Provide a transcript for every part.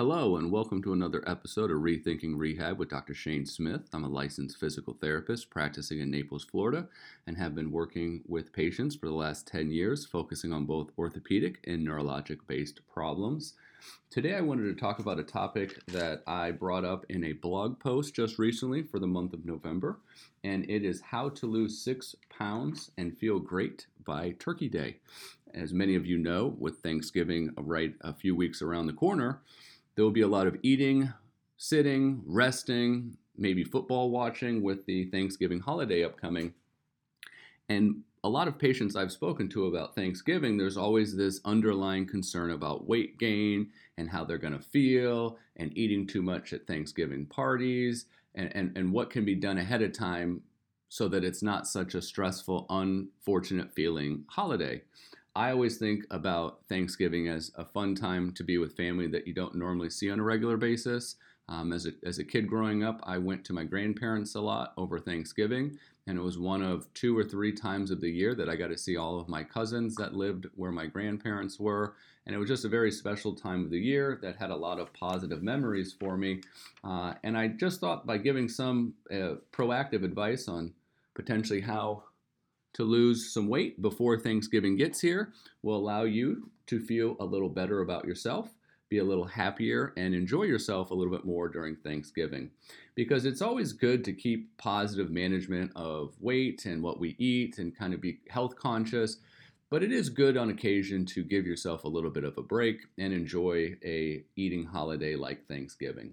Hello, and welcome to another episode of Rethinking Rehab with Dr. Shane Smith. I'm a licensed physical therapist practicing in Naples, Florida, and have been working with patients for the last 10 years, focusing on both orthopedic and neurologic based problems. Today, I wanted to talk about a topic that I brought up in a blog post just recently for the month of November, and it is how to lose six pounds and feel great by Turkey Day. As many of you know, with Thanksgiving right a few weeks around the corner, there will be a lot of eating, sitting, resting, maybe football watching with the Thanksgiving holiday upcoming. And a lot of patients I've spoken to about Thanksgiving, there's always this underlying concern about weight gain and how they're going to feel and eating too much at Thanksgiving parties and, and, and what can be done ahead of time so that it's not such a stressful, unfortunate feeling holiday. I always think about Thanksgiving as a fun time to be with family that you don't normally see on a regular basis. Um, as, a, as a kid growing up, I went to my grandparents a lot over Thanksgiving, and it was one of two or three times of the year that I got to see all of my cousins that lived where my grandparents were. And it was just a very special time of the year that had a lot of positive memories for me. Uh, and I just thought by giving some uh, proactive advice on potentially how to lose some weight before Thanksgiving gets here will allow you to feel a little better about yourself, be a little happier, and enjoy yourself a little bit more during Thanksgiving. Because it's always good to keep positive management of weight and what we eat and kind of be health conscious. But it is good on occasion to give yourself a little bit of a break and enjoy a eating holiday like Thanksgiving.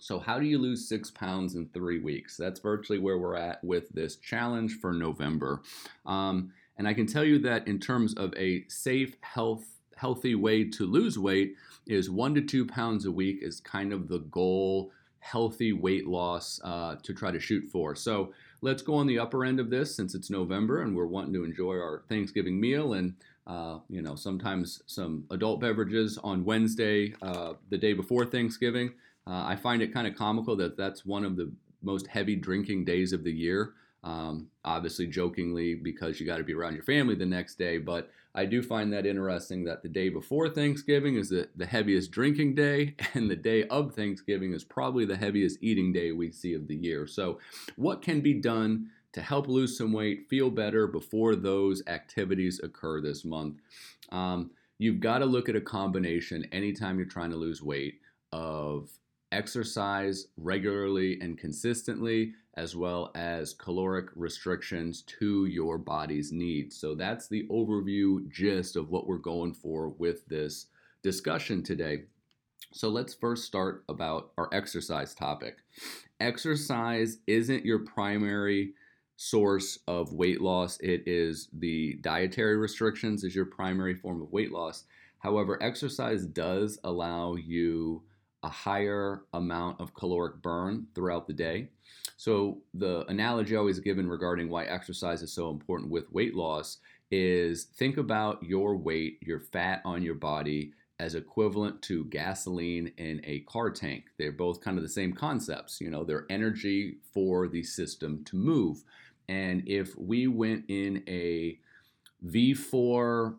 So, how do you lose six pounds in three weeks? That's virtually where we're at with this challenge for November. Um, and I can tell you that in terms of a safe, health, healthy way to lose weight, is one to two pounds a week is kind of the goal, healthy weight loss uh, to try to shoot for. So let's go on the upper end of this since it's November and we're wanting to enjoy our Thanksgiving meal and uh, you know sometimes some adult beverages on Wednesday, uh, the day before Thanksgiving. Uh, I find it kind of comical that that's one of the most heavy drinking days of the year. Um, obviously, jokingly, because you got to be around your family the next day. But I do find that interesting that the day before Thanksgiving is the, the heaviest drinking day, and the day of Thanksgiving is probably the heaviest eating day we see of the year. So, what can be done to help lose some weight, feel better before those activities occur this month? Um, you've got to look at a combination anytime you're trying to lose weight of exercise regularly and consistently, as well as caloric restrictions to your body's needs. So that's the overview gist of what we're going for with this discussion today. So let's first start about our exercise topic. Exercise isn't your primary source of weight loss. It is the dietary restrictions is your primary form of weight loss. However, exercise does allow you a higher amount of caloric burn throughout the day. So, the analogy always given regarding why exercise is so important with weight loss is think about your weight, your fat on your body, as equivalent to gasoline in a car tank. They're both kind of the same concepts. You know, they're energy for the system to move. And if we went in a V4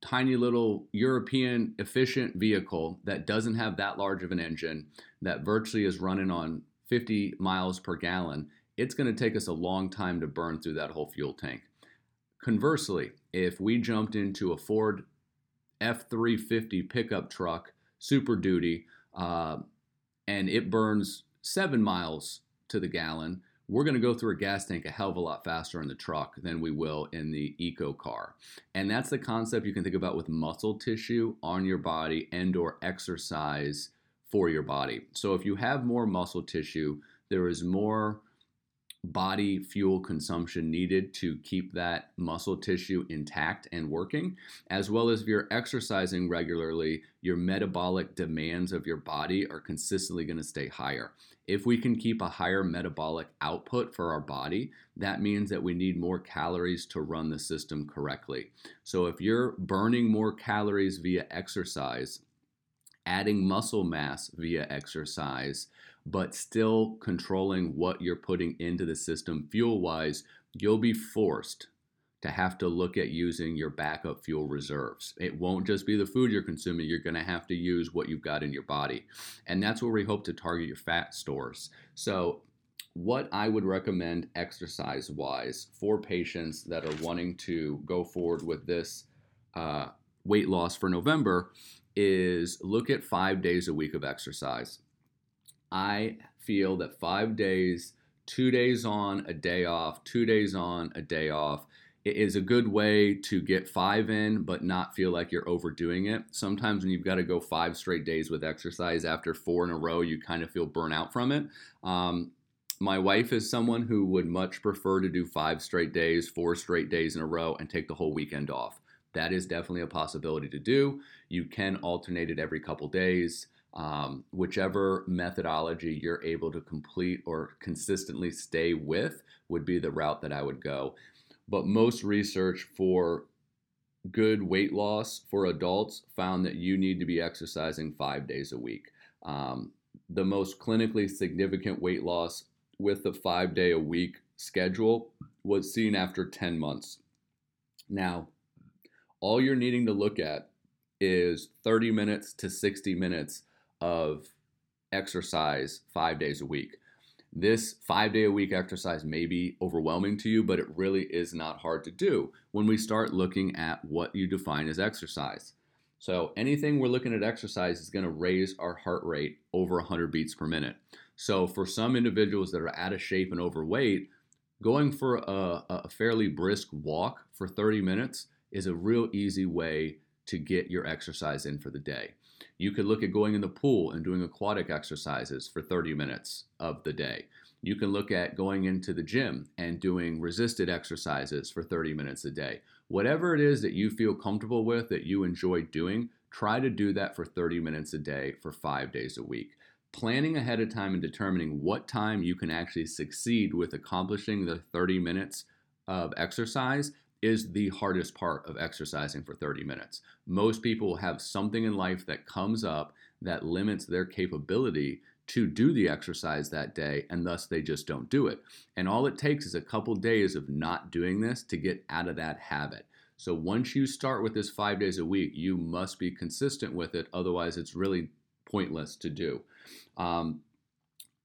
tiny little European efficient vehicle that doesn't have that large of an engine, that virtually is running on 50 miles per gallon, it's going to take us a long time to burn through that whole fuel tank. Conversely, if we jumped into a Ford F 350 pickup truck, Super Duty, uh, and it burns seven miles to the gallon, we're going to go through a gas tank a hell of a lot faster in the truck than we will in the eco car. And that's the concept you can think about with muscle tissue on your body and or exercise for your body. So if you have more muscle tissue there is more body fuel consumption needed to keep that muscle tissue intact and working, as well as if you're exercising regularly, your metabolic demands of your body are consistently going to stay higher. If we can keep a higher metabolic output for our body, that means that we need more calories to run the system correctly. So if you're burning more calories via exercise, adding muscle mass via exercise, but still controlling what you're putting into the system fuel wise, you'll be forced to have to look at using your backup fuel reserves. It won't just be the food you're consuming, you're going to have to use what you've got in your body. And that's where we hope to target your fat stores. So, what I would recommend exercise wise for patients that are wanting to go forward with this uh, weight loss for November is look at five days a week of exercise. I feel that five days, two days on, a day off, two days on, a day off, it is a good way to get five in, but not feel like you're overdoing it. Sometimes when you've got to go five straight days with exercise after four in a row, you kind of feel burnt out from it. Um, my wife is someone who would much prefer to do five straight days, four straight days in a row, and take the whole weekend off. That is definitely a possibility to do. You can alternate it every couple days. Um, whichever methodology you're able to complete or consistently stay with would be the route that I would go. But most research for good weight loss for adults found that you need to be exercising five days a week. Um, the most clinically significant weight loss with the five day a week schedule was seen after 10 months. Now, all you're needing to look at is 30 minutes to 60 minutes of exercise five days a week. This five day a week exercise may be overwhelming to you, but it really is not hard to do when we start looking at what you define as exercise. So, anything we're looking at exercise is going to raise our heart rate over 100 beats per minute. So, for some individuals that are out of shape and overweight, going for a, a fairly brisk walk for 30 minutes is a real easy way to get your exercise in for the day. You could look at going in the pool and doing aquatic exercises for 30 minutes of the day. You can look at going into the gym and doing resisted exercises for 30 minutes a day. Whatever it is that you feel comfortable with, that you enjoy doing, try to do that for 30 minutes a day for five days a week. Planning ahead of time and determining what time you can actually succeed with accomplishing the 30 minutes of exercise is the hardest part of exercising for 30 minutes. Most people have something in life that comes up that limits their capability to do the exercise that day, and thus they just don't do it. And all it takes is a couple days of not doing this to get out of that habit. So once you start with this five days a week, you must be consistent with it. Otherwise, it's really pointless to do. Um,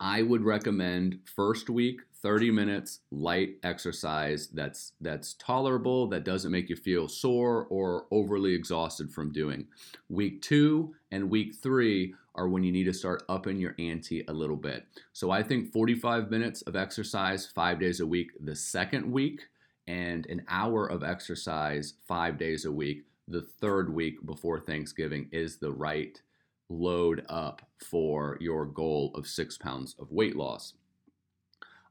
I would recommend first week 30 minutes light exercise that's that's tolerable that doesn't make you feel sore or overly exhausted from doing. Week 2 and week 3 are when you need to start upping your ante a little bit. So i think 45 minutes of exercise 5 days a week the second week and an hour of exercise 5 days a week the third week before thanksgiving is the right load up for your goal of 6 pounds of weight loss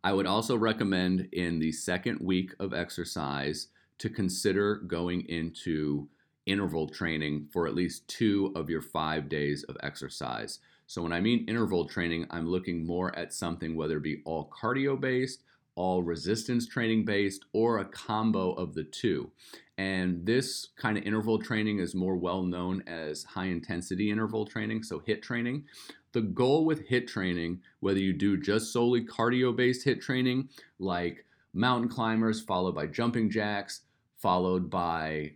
I would also recommend in the second week of exercise to consider going into interval training for at least two of your five days of exercise. So, when I mean interval training, I'm looking more at something whether it be all cardio based, all resistance training based, or a combo of the two. And this kind of interval training is more well known as high intensity interval training, so HIIT training. The goal with HIIT training, whether you do just solely cardio based HIIT training, like mountain climbers, followed by jumping jacks, followed by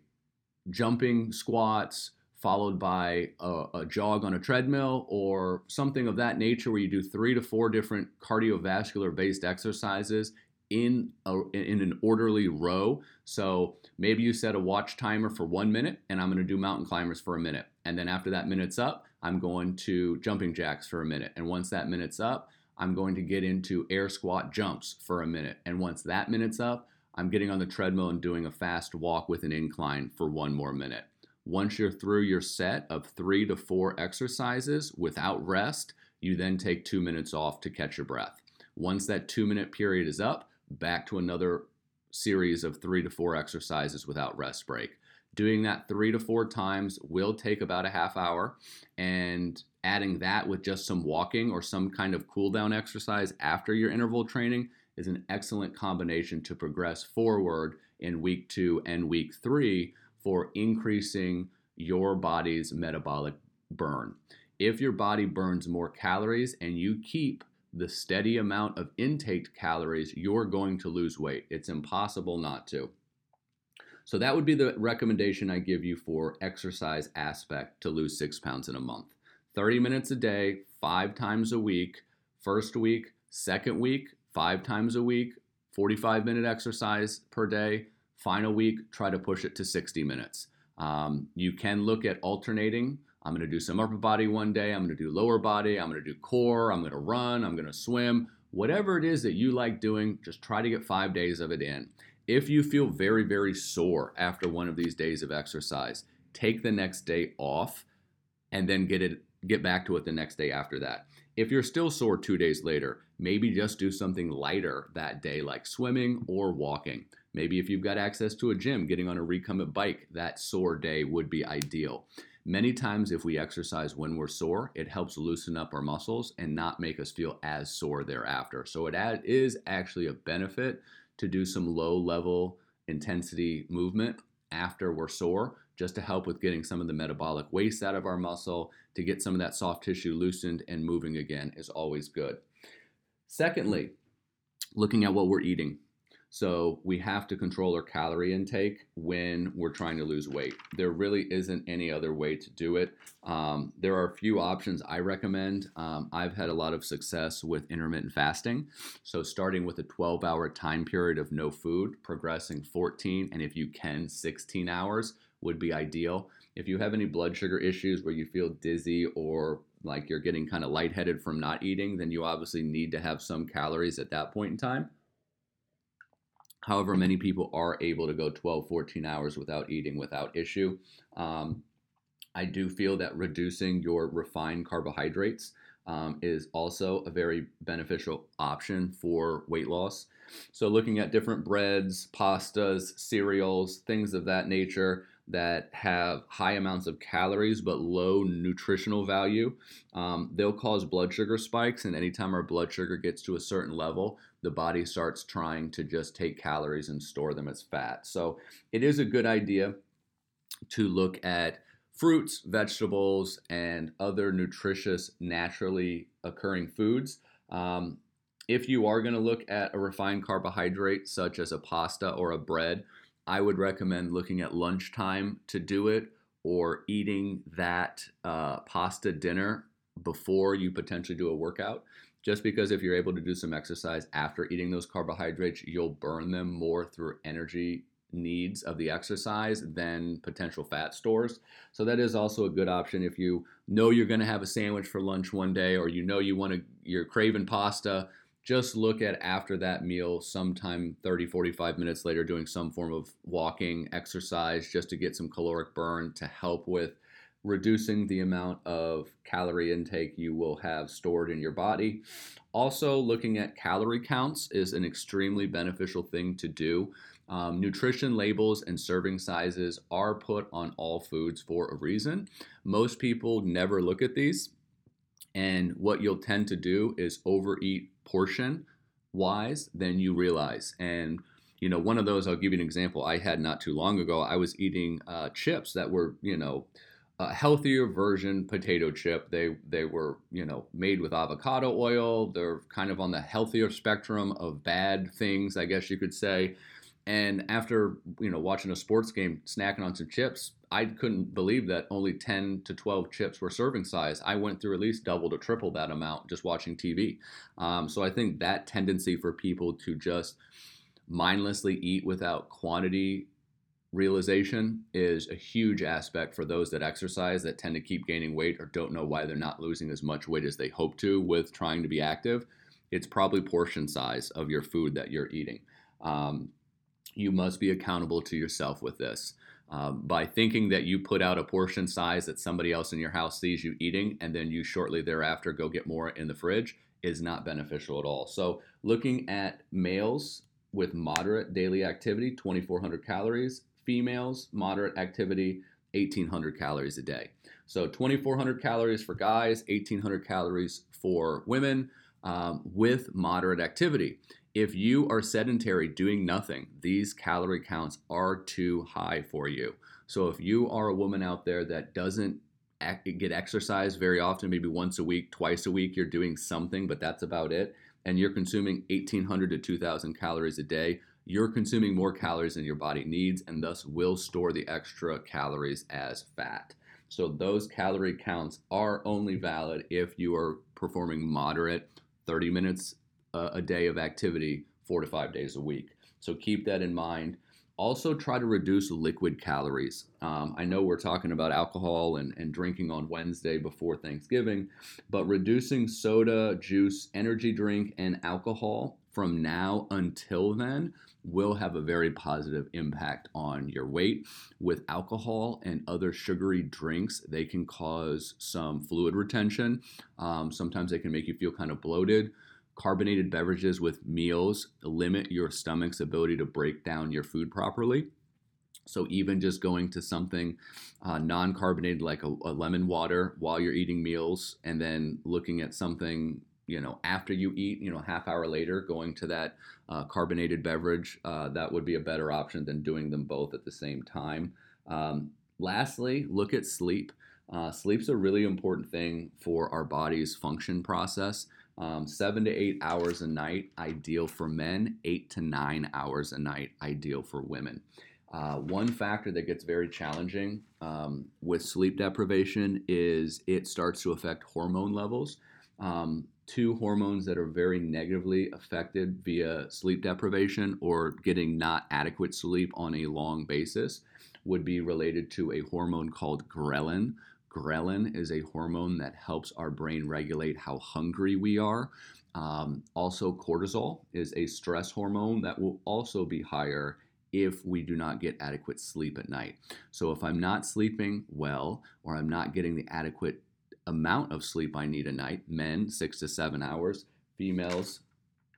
jumping squats, followed by a, a, jog on a treadmill, or something of that nature where you do three to four different cardiovascular based exercises in a, in an orderly row. So maybe you set a watch timer for one minute, and I'm going to do mountain climbers for a minute, and then after that minute's up, I'm going to jumping jacks for a minute. And once that minute's up, I'm going to get into air squat jumps for a minute. And once that minute's up, I'm getting on the treadmill and doing a fast walk with an incline for one more minute. Once you're through your set of three to four exercises without rest, you then take two minutes off to catch your breath. Once that two minute period is up, back to another series of three to four exercises without rest break. Doing that three to four times will take about a half hour, and adding that with just some walking or some kind of cool down exercise after your interval training is an excellent combination to progress forward in week two and week three for increasing your body's metabolic burn. If your body burns more calories and you keep the steady amount of intake calories, you're going to lose weight. It's impossible not to. So that would be the recommendation I give you for exercise aspect to lose six pounds in a month. 30 minutes a day, five times a week. First week, second week, five times a week, 45 minute exercise per day. Final week, try to push it to 60 minutes. Um, you can look at alternating. I'm going to do some upper body one day. I'm going to do lower body. I'm going to do core. I'm going to run. I'm going to swim. Whatever it is that you like doing, just try to get five days of it in. If you feel very, very sore after one of these days of exercise, take the next day off and then get it get back to it the next day after that. If you're still sore 2 days later, maybe just do something lighter that day like swimming or walking. Maybe if you've got access to a gym, getting on a recumbent bike, that sore day would be ideal. Many times, if we exercise when we're sore, it helps loosen up our muscles and not make us feel as sore thereafter. So, it is actually a benefit to do some low level intensity movement after we're sore, just to help with getting some of the metabolic waste out of our muscle, to get some of that soft tissue loosened and moving again is always good. Secondly, looking at what we're eating. So we have to control our calorie intake when we're trying to lose weight. There really isn't any other way to do it. Um, there are a few options I recommend. Um, I've had a lot of success with intermittent fasting. So starting with a 12 hour time period of no food, progressing 14, and if you can, 16 hours would be ideal. If you have any blood sugar issues where you feel dizzy or like you're getting kind of lightheaded from not eating, then you obviously need to have some calories at that point in time. However, many people are able to go 12, 14 hours without eating without issue. Um, I do feel that reducing your refined carbohydrates um, is also a very beneficial option for weight loss. So, looking at different breads, pastas, cereals, things of that nature that have high amounts of calories but low nutritional value, um, they'll cause blood sugar spikes. And anytime our blood sugar gets to a certain level, the body starts trying to just take calories and store them as fat. So it is a good idea to look at fruits, vegetables, and other nutritious, naturally occurring foods. Um, if you are going to look at a refined carbohydrate such as a pasta or a bread, I would recommend looking at lunchtime to do it or eating that uh, pasta dinner before you potentially do a workout just because if you're able to do some exercise after eating those carbohydrates, you'll burn them more through energy needs of the exercise than potential fat stores. So that is also a good option if you know you're going to have a sandwich for lunch one day or you know you want to you're craving pasta, just look at after that meal sometime 30 45 minutes later doing some form of walking exercise just to get some caloric burn to help with reducing the amount of calorie intake you will have stored in your body. Also, looking at calorie counts is an extremely beneficial thing to do. Um, nutrition labels and serving sizes are put on all foods for a reason. Most people never look at these, and what you'll tend to do is overeat portion wise than you realize. And you know, one of those, I'll give you an example. I had not too long ago. I was eating uh, chips that were, you know, a healthier version potato chip. They they were you know made with avocado oil. They're kind of on the healthier spectrum of bad things, I guess you could say. And after you know watching a sports game, snacking on some chips, I couldn't believe that only 10 to 12 chips were serving size. I went through at least double to triple that amount just watching TV. Um, so I think that tendency for people to just mindlessly eat without quantity realization is a huge aspect for those that exercise that tend to keep gaining weight or don't know why they're not losing as much weight as they hope to with trying to be active. It's probably portion size of your food that you're eating. Um, you must be accountable to yourself with this. Um, by thinking that you put out a portion size that somebody else in your house sees you eating and then you shortly thereafter go get more in the fridge is not beneficial at all. So, looking at males with moderate daily activity, 2,400 calories, females, moderate activity, 1800 calories a day. So 2400 calories for guys, 1800 calories for women um, with moderate activity. If you are sedentary doing nothing, these calorie counts are too high for you. So if you are a woman out there that doesn't get exercise very often, maybe once a week, twice a week, you're doing something, but that's about it, and you're consuming 1800 to 2000 calories a day, you're consuming more calories than your body needs and thus will store the extra calories as fat. So those calorie counts are only valid if you are performing moderate 30 minutes a day of activity four to five days a week. So keep that in mind. Also, try to reduce liquid calories. Um, I know we're talking about alcohol and, and drinking on Wednesday before Thanksgiving, but reducing soda, juice, energy drink, and alcohol from now until then will have a very positive impact on your weight. With alcohol and other sugary drinks, they can cause some fluid retention. Um, sometimes they can make you feel kind of bloated. Carbonated beverages with meals limit your stomach's ability to break down your food properly. So, even just going to something uh, non carbonated like a, a lemon water while you're eating meals, and then looking at something you know after you eat you know half hour later going to that uh, carbonated beverage uh, that would be a better option than doing them both at the same time. Um, lastly look at sleep. Uh, sleep's a really important thing for our body's function process um, seven to eight hours a night, ideal for men. Eight to nine hours a night, ideal for women. Uh, one factor that gets very challenging um, with sleep deprivation is it starts to affect hormone levels. Um, two hormones that are very negatively affected via sleep deprivation or getting not adequate sleep on a long basis would be related to a hormone called ghrelin, Ghrelin is a hormone that helps our brain regulate how hungry we are. Um, also, cortisol is a stress hormone that will also be higher if we do not get adequate sleep at night. So, if I'm not sleeping well or I'm not getting the adequate amount of sleep I need a night, men, six to seven hours, females,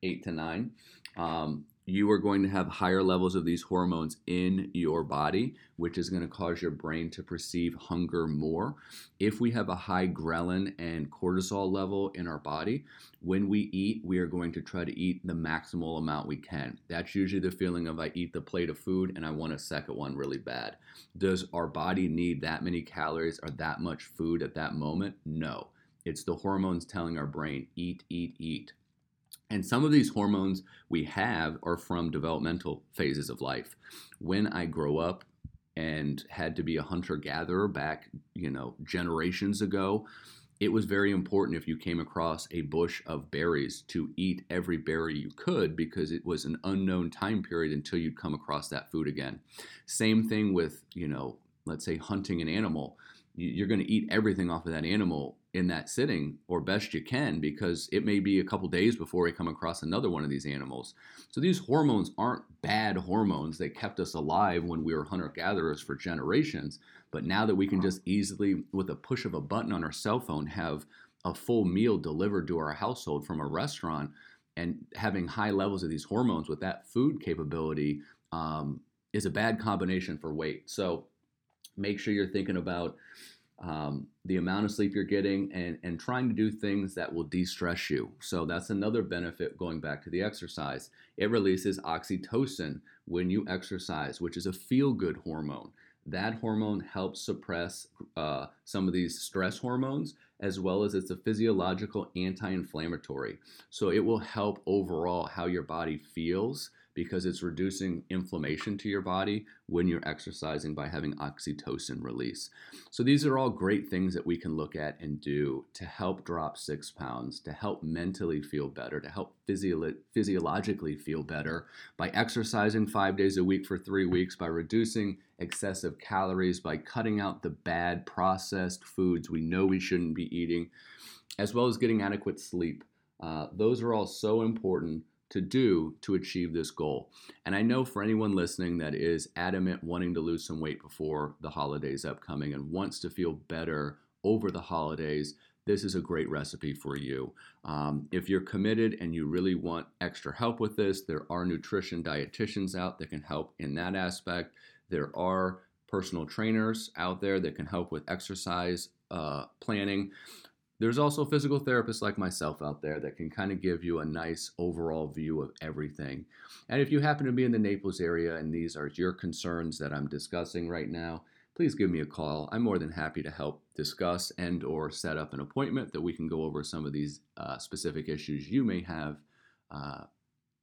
eight to nine, um, you are going to have higher levels of these hormones in your body, which is going to cause your brain to perceive hunger more. If we have a high ghrelin and cortisol level in our body, when we eat, we are going to try to eat the maximal amount we can. That's usually the feeling of I eat the plate of food and I want a second one really bad. Does our body need that many calories or that much food at that moment? No. It's the hormones telling our brain, eat, eat, eat. And some of these hormones we have are from developmental phases of life. When I grow up and had to be a hunter gatherer back, you know, generations ago, it was very important if you came across a bush of berries to eat every berry you could because it was an unknown time period until you'd come across that food again. Same thing with, you know, let's say hunting an animal. You're going to eat everything off of that animal in that sitting or best you can because it may be a couple days before we come across another one of these animals. So these hormones aren't bad hormones. They kept us alive when we were hunter gatherers for generations. But now that we can just easily, with a push of a button on our cell phone, have a full meal delivered to our household from a restaurant and having high levels of these hormones with that food capability um, is a bad combination for weight. So make sure you're thinking about um, the amount of sleep you're getting, and, and trying to do things that will de stress you. So, that's another benefit going back to the exercise. It releases oxytocin when you exercise, which is a feel good hormone. That hormone helps suppress uh, some of these stress hormones, as well as it's a physiological anti inflammatory. So, it will help overall how your body feels because it's reducing inflammation to your body when you're exercising by having oxytocin release. So, these are all great things that we can look at and do to help drop six pounds, to help mentally feel better, to help physio- physiologically feel better by exercising five days a week for three weeks, by reducing excessive calories, by cutting out the bad processed foods we know we shouldn't be eating, as well as getting adequate sleep. Uh, those are all so important to do to achieve this goal. And I know for anyone listening that is adamant wanting to lose some weight before the holidays upcoming and wants to feel better over the holidays, this is a great recipe for you. Um, if you're committed and you really want extra help with this, there are nutrition dietitians out that can help in that aspect. There are personal trainers out there that can help with exercise uh, planning. There's also physical therapists like myself out there that can kind of give you a nice overall view of everything. And if you happen to be in the Naples area and these are your concerns that I'm discussing right now, please give me a call. I'm more than happy to help discuss and or set up an appointment that we can go over some of these uh, specific issues you may have uh,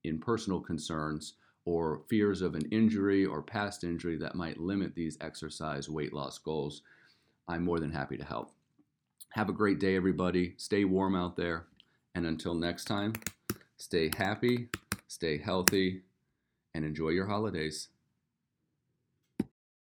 in personal concerns or fears of an injury or past injury that might limit these exercise weight loss goals, I'm more than happy to help. Have a great day, everybody. Stay warm out there. And until next time, stay happy, stay healthy, and enjoy your holidays.